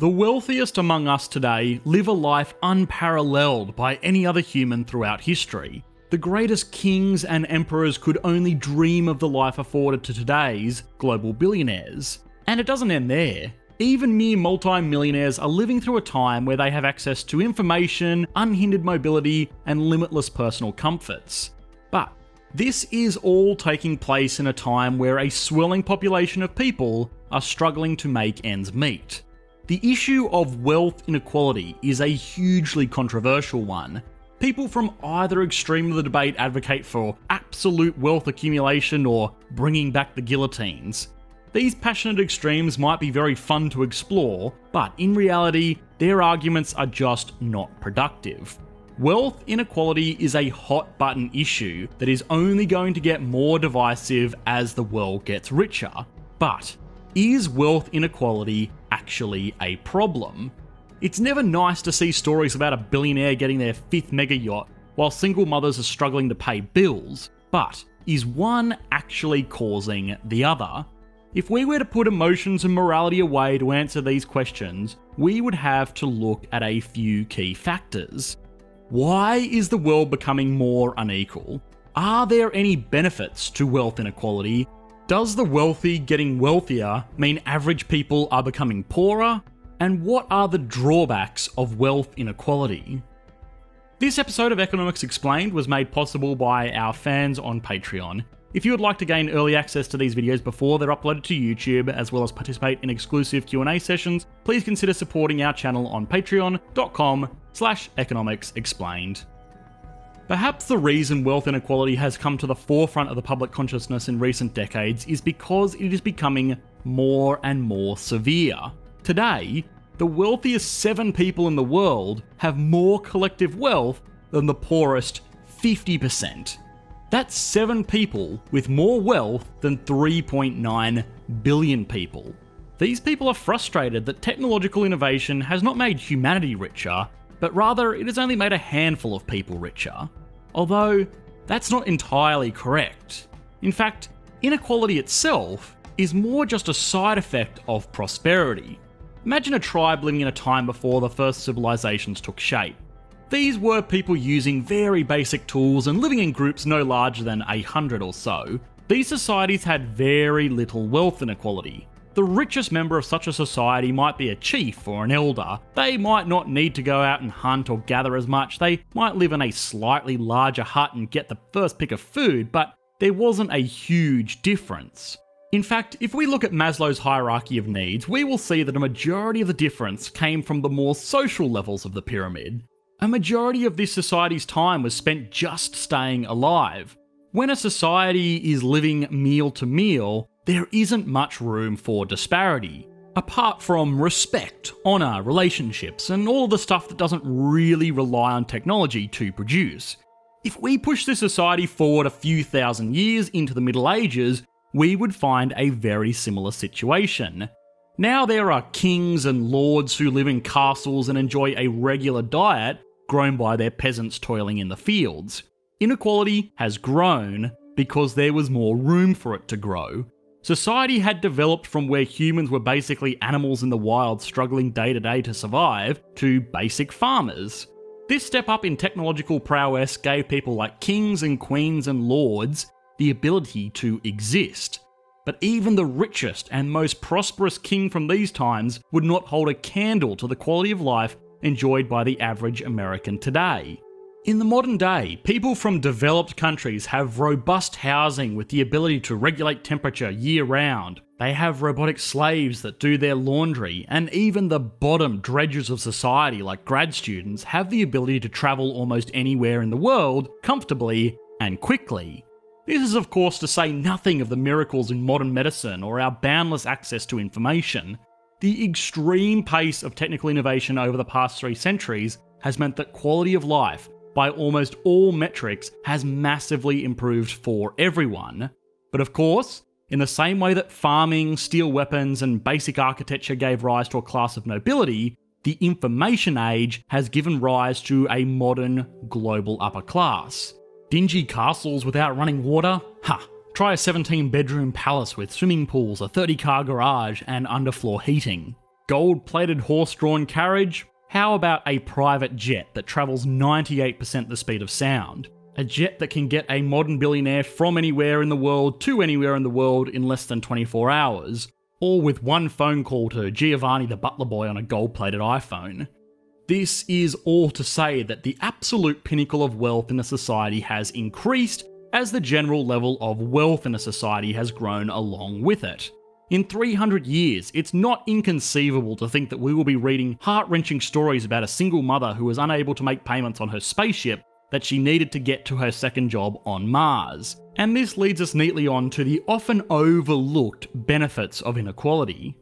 The wealthiest among us today live a life unparalleled by any other human throughout history. The greatest kings and emperors could only dream of the life afforded to today's global billionaires. And it doesn't end there. Even mere multi-millionaires are living through a time where they have access to information, unhindered mobility, and limitless personal comforts. But this is all taking place in a time where a swelling population of people are struggling to make ends meet. The issue of wealth inequality is a hugely controversial one. People from either extreme of the debate advocate for absolute wealth accumulation or bringing back the guillotines. These passionate extremes might be very fun to explore, but in reality, their arguments are just not productive. Wealth inequality is a hot button issue that is only going to get more divisive as the world gets richer. But is wealth inequality actually a problem? It's never nice to see stories about a billionaire getting their fifth mega yacht while single mothers are struggling to pay bills, but is one actually causing the other? If we were to put emotions and morality away to answer these questions, we would have to look at a few key factors. Why is the world becoming more unequal? Are there any benefits to wealth inequality? Does the wealthy getting wealthier mean average people are becoming poorer? And what are the drawbacks of wealth inequality? This episode of Economics Explained was made possible by our fans on Patreon. If you would like to gain early access to these videos before they're uploaded to YouTube, as well as participate in exclusive Q&A sessions, please consider supporting our channel on patreon.com slash economics explained. Perhaps the reason wealth inequality has come to the forefront of the public consciousness in recent decades is because it is becoming more and more severe. Today, the wealthiest seven people in the world have more collective wealth than the poorest 50%. That's seven people with more wealth than 3.9 billion people. These people are frustrated that technological innovation has not made humanity richer, but rather it has only made a handful of people richer. Although, that's not entirely correct. In fact, inequality itself is more just a side effect of prosperity. Imagine a tribe living in a time before the first civilizations took shape. These were people using very basic tools and living in groups no larger than a hundred or so. These societies had very little wealth inequality. The richest member of such a society might be a chief or an elder. They might not need to go out and hunt or gather as much. They might live in a slightly larger hut and get the first pick of food, but there wasn't a huge difference. In fact, if we look at Maslow's hierarchy of needs, we will see that a majority of the difference came from the more social levels of the pyramid. A majority of this society's time was spent just staying alive. When a society is living meal to meal, there isn't much room for disparity. Apart from respect, honour, relationships, and all the stuff that doesn't really rely on technology to produce. If we push this society forward a few thousand years into the Middle Ages, we would find a very similar situation. Now there are kings and lords who live in castles and enjoy a regular diet, grown by their peasants toiling in the fields. Inequality has grown because there was more room for it to grow. Society had developed from where humans were basically animals in the wild struggling day to day to survive to basic farmers. This step up in technological prowess gave people like kings and queens and lords the ability to exist. But even the richest and most prosperous king from these times would not hold a candle to the quality of life enjoyed by the average American today. In the modern day, people from developed countries have robust housing with the ability to regulate temperature year round. They have robotic slaves that do their laundry, and even the bottom dredges of society, like grad students, have the ability to travel almost anywhere in the world comfortably and quickly. This is, of course, to say nothing of the miracles in modern medicine or our boundless access to information. The extreme pace of technical innovation over the past three centuries has meant that quality of life, by almost all metrics, has massively improved for everyone. But of course, in the same way that farming, steel weapons, and basic architecture gave rise to a class of nobility, the information age has given rise to a modern global upper class. Dingy castles without running water? Ha! Try a 17 bedroom palace with swimming pools, a 30 car garage, and underfloor heating. gold plated horse drawn carriage? How about a private jet that travels 98% the speed of sound? A jet that can get a modern billionaire from anywhere in the world to anywhere in the world in less than 24 hours, or with one phone call to Giovanni the butler boy on a gold plated iPhone. This is all to say that the absolute pinnacle of wealth in a society has increased as the general level of wealth in a society has grown along with it. In 300 years, it's not inconceivable to think that we will be reading heart wrenching stories about a single mother who was unable to make payments on her spaceship that she needed to get to her second job on Mars. And this leads us neatly on to the often overlooked benefits of inequality.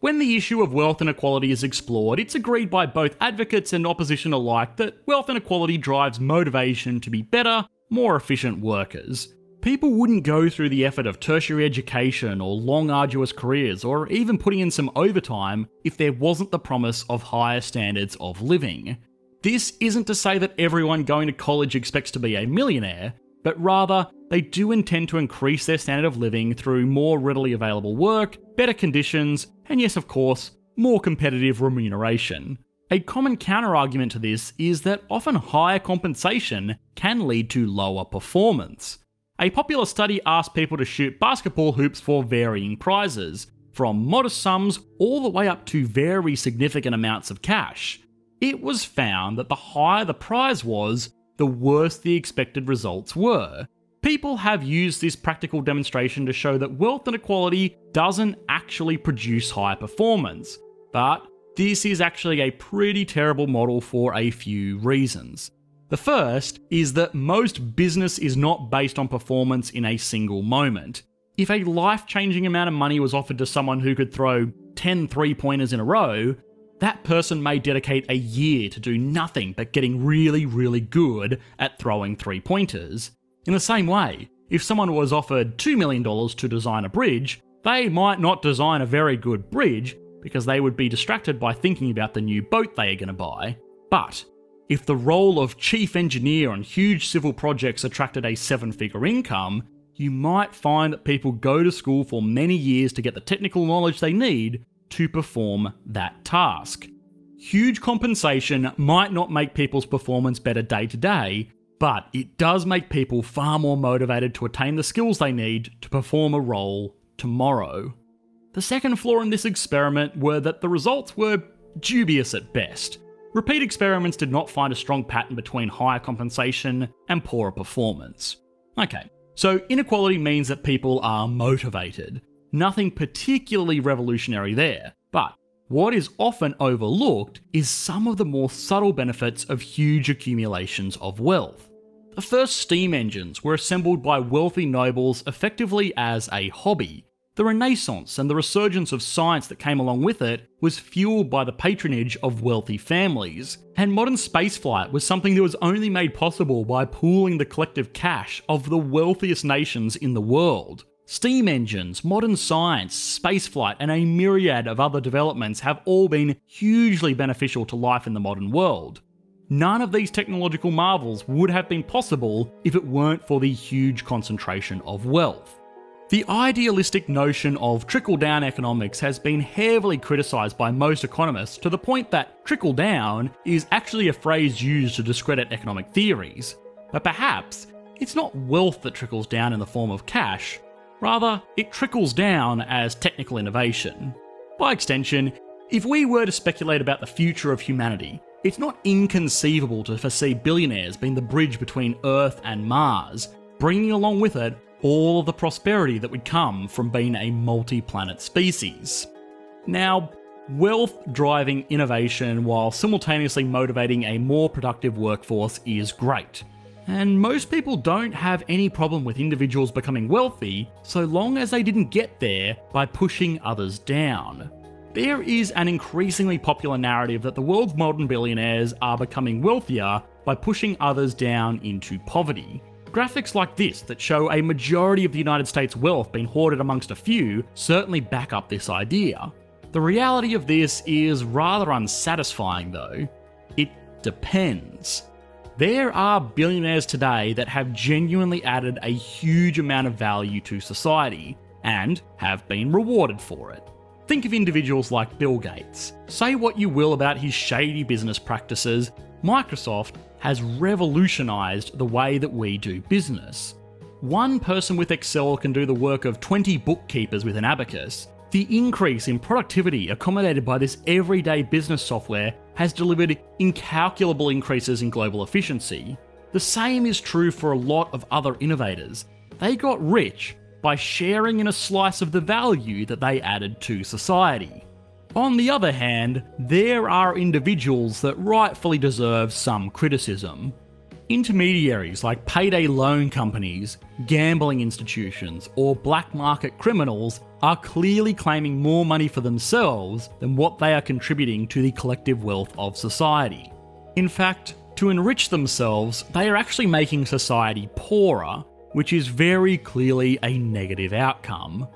When the issue of wealth inequality is explored, it's agreed by both advocates and opposition alike that wealth inequality drives motivation to be better, more efficient workers. People wouldn't go through the effort of tertiary education or long arduous careers or even putting in some overtime if there wasn't the promise of higher standards of living. This isn't to say that everyone going to college expects to be a millionaire, but rather they do intend to increase their standard of living through more readily available work, better conditions, and yes, of course, more competitive remuneration. A common counterargument to this is that often higher compensation can lead to lower performance. A popular study asked people to shoot basketball hoops for varying prizes, from modest sums all the way up to very significant amounts of cash. It was found that the higher the prize was, the worse the expected results were. People have used this practical demonstration to show that wealth inequality doesn't actually produce high performance, but this is actually a pretty terrible model for a few reasons. The first is that most business is not based on performance in a single moment. If a life changing amount of money was offered to someone who could throw 10 three pointers in a row, that person may dedicate a year to do nothing but getting really, really good at throwing three pointers. In the same way, if someone was offered $2 million to design a bridge, they might not design a very good bridge because they would be distracted by thinking about the new boat they are going to buy. But if the role of chief engineer on huge civil projects attracted a seven figure income, you might find that people go to school for many years to get the technical knowledge they need to perform that task. Huge compensation might not make people's performance better day to day, but it does make people far more motivated to attain the skills they need to perform a role tomorrow. The second flaw in this experiment were that the results were dubious at best. Repeat experiments did not find a strong pattern between higher compensation and poorer performance. Okay, so inequality means that people are motivated. Nothing particularly revolutionary there, but what is often overlooked is some of the more subtle benefits of huge accumulations of wealth. The first steam engines were assembled by wealthy nobles effectively as a hobby, the Renaissance and the resurgence of science that came along with it was fueled by the patronage of wealthy families, and modern spaceflight was something that was only made possible by pooling the collective cash of the wealthiest nations in the world. Steam engines, modern science, spaceflight, and a myriad of other developments have all been hugely beneficial to life in the modern world. None of these technological marvels would have been possible if it weren't for the huge concentration of wealth. The idealistic notion of trickle down economics has been heavily criticised by most economists to the point that trickle down is actually a phrase used to discredit economic theories. But perhaps it's not wealth that trickles down in the form of cash, rather, it trickles down as technical innovation. By extension, if we were to speculate about the future of humanity, it's not inconceivable to foresee billionaires being the bridge between Earth and Mars, bringing along with it all of the prosperity that would come from being a multi planet species. Now, wealth driving innovation while simultaneously motivating a more productive workforce is great. And most people don't have any problem with individuals becoming wealthy so long as they didn't get there by pushing others down. There is an increasingly popular narrative that the world's modern billionaires are becoming wealthier by pushing others down into poverty. Graphics like this, that show a majority of the United States' wealth being hoarded amongst a few, certainly back up this idea. The reality of this is rather unsatisfying though. It depends. There are billionaires today that have genuinely added a huge amount of value to society, and have been rewarded for it. Think of individuals like Bill Gates. Say what you will about his shady business practices, Microsoft has revolutionised the way that we do business. One person with Excel can do the work of 20 bookkeepers with an abacus. The increase in productivity accommodated by this everyday business software has delivered incalculable increases in global efficiency. The same is true for a lot of other innovators. They got rich by sharing in a slice of the value that they added to society. On the other hand, there are individuals that rightfully deserve some criticism. Intermediaries like payday loan companies, gambling institutions, or black market criminals are clearly claiming more money for themselves than what they are contributing to the collective wealth of society. In fact, to enrich themselves, they are actually making society poorer which is very clearly a negative outcome.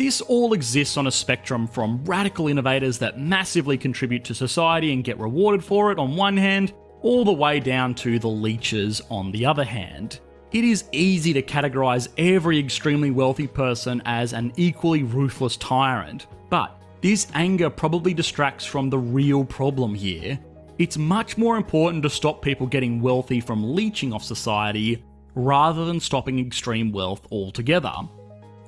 This all exists on a spectrum from radical innovators that massively contribute to society and get rewarded for it on one hand, all the way down to the leeches on the other hand. It is easy to categorise every extremely wealthy person as an equally ruthless tyrant, but this anger probably distracts from the real problem here. It's much more important to stop people getting wealthy from leeching off society rather than stopping extreme wealth altogether.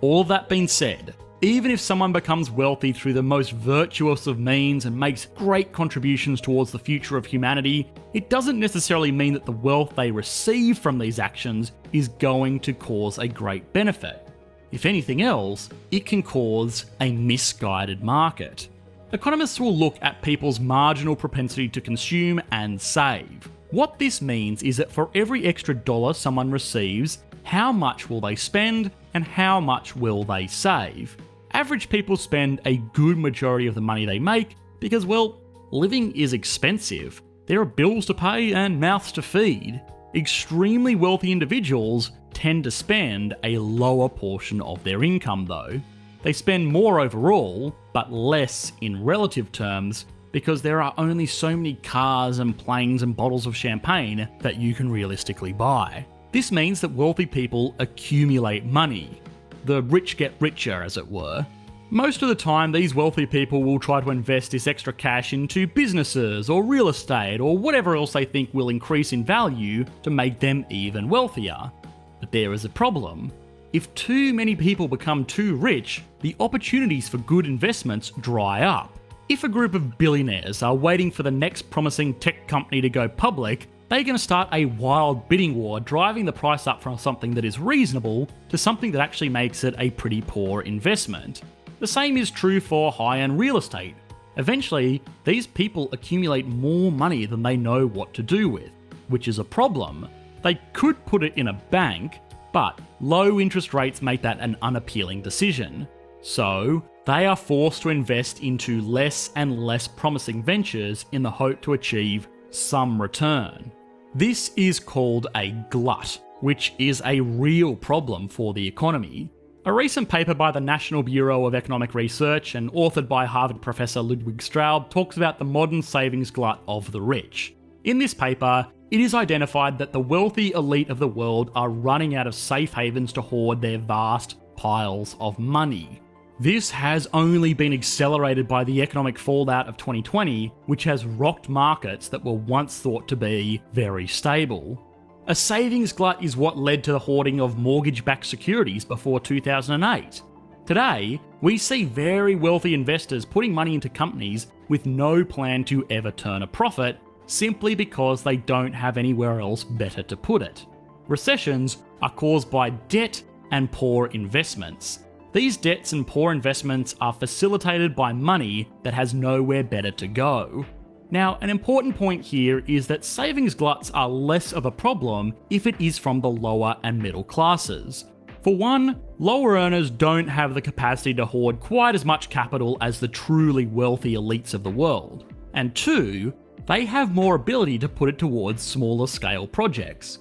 All that being said, even if someone becomes wealthy through the most virtuous of means and makes great contributions towards the future of humanity, it doesn't necessarily mean that the wealth they receive from these actions is going to cause a great benefit. If anything else, it can cause a misguided market. Economists will look at people's marginal propensity to consume and save. What this means is that for every extra dollar someone receives, how much will they spend and how much will they save? Average people spend a good majority of the money they make because, well, living is expensive. There are bills to pay and mouths to feed. Extremely wealthy individuals tend to spend a lower portion of their income, though. They spend more overall, but less in relative terms because there are only so many cars and planes and bottles of champagne that you can realistically buy. This means that wealthy people accumulate money. The rich get richer, as it were. Most of the time, these wealthy people will try to invest this extra cash into businesses or real estate or whatever else they think will increase in value to make them even wealthier. But there is a problem. If too many people become too rich, the opportunities for good investments dry up. If a group of billionaires are waiting for the next promising tech company to go public, they're going to start a wild bidding war, driving the price up from something that is reasonable to something that actually makes it a pretty poor investment. The same is true for high end real estate. Eventually, these people accumulate more money than they know what to do with, which is a problem. They could put it in a bank, but low interest rates make that an unappealing decision. So, they are forced to invest into less and less promising ventures in the hope to achieve some return. This is called a glut, which is a real problem for the economy. A recent paper by the National Bureau of Economic Research and authored by Harvard professor Ludwig Straub talks about the modern savings glut of the rich. In this paper, it is identified that the wealthy elite of the world are running out of safe havens to hoard their vast piles of money. This has only been accelerated by the economic fallout of 2020, which has rocked markets that were once thought to be very stable. A savings glut is what led to the hoarding of mortgage backed securities before 2008. Today, we see very wealthy investors putting money into companies with no plan to ever turn a profit simply because they don't have anywhere else better to put it. Recessions are caused by debt and poor investments, these debts and poor investments are facilitated by money that has nowhere better to go. Now, an important point here is that savings gluts are less of a problem if it is from the lower and middle classes. For one, lower earners don't have the capacity to hoard quite as much capital as the truly wealthy elites of the world. And two, they have more ability to put it towards smaller scale projects.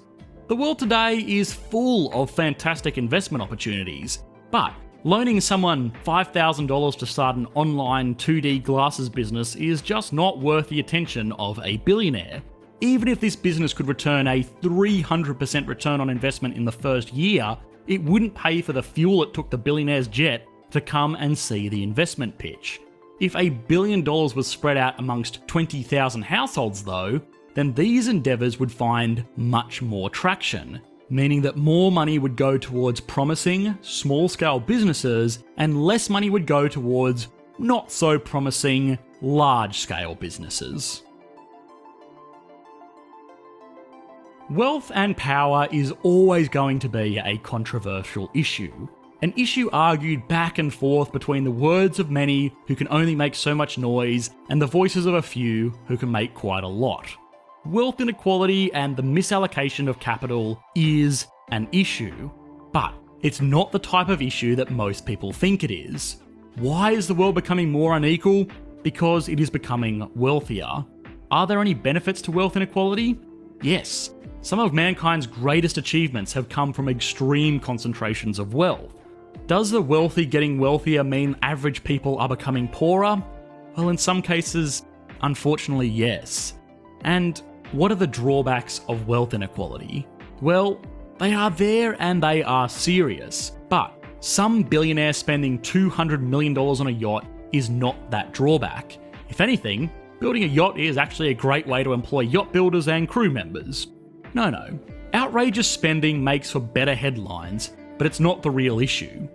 The world today is full of fantastic investment opportunities, but Loaning someone $5,000 to start an online 2D glasses business is just not worth the attention of a billionaire. Even if this business could return a 300% return on investment in the first year, it wouldn't pay for the fuel it took the billionaire's jet to come and see the investment pitch. If a billion dollars was spread out amongst 20,000 households, though, then these endeavours would find much more traction, meaning that more money would go towards promising, small scale businesses and less money would go towards not so promising, large scale businesses. Wealth and power is always going to be a controversial issue. An issue argued back and forth between the words of many who can only make so much noise and the voices of a few who can make quite a lot. Wealth inequality and the misallocation of capital is an issue, but it's not the type of issue that most people think it is. Why is the world becoming more unequal? Because it is becoming wealthier. Are there any benefits to wealth inequality? Yes. Some of mankind's greatest achievements have come from extreme concentrations of wealth. Does the wealthy getting wealthier mean average people are becoming poorer? Well, in some cases, unfortunately, yes. And what are the drawbacks of wealth inequality? Well, they are there and they are serious, but some billionaire spending $200 million on a yacht is not that drawback. If anything, building a yacht is actually a great way to employ yacht builders and crew members. No, no. Outrageous spending makes for better headlines, but it's not the real issue.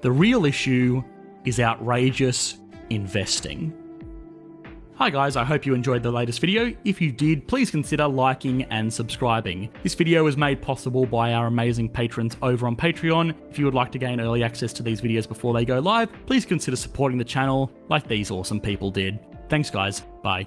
The real issue is outrageous investing. Hi guys, I hope you enjoyed the latest video. If you did, please consider liking and subscribing. This video was made possible by our amazing patrons over on Patreon. If you would like to gain early access to these videos before they go live, please consider supporting the channel like these awesome people did. Thanks guys, bye.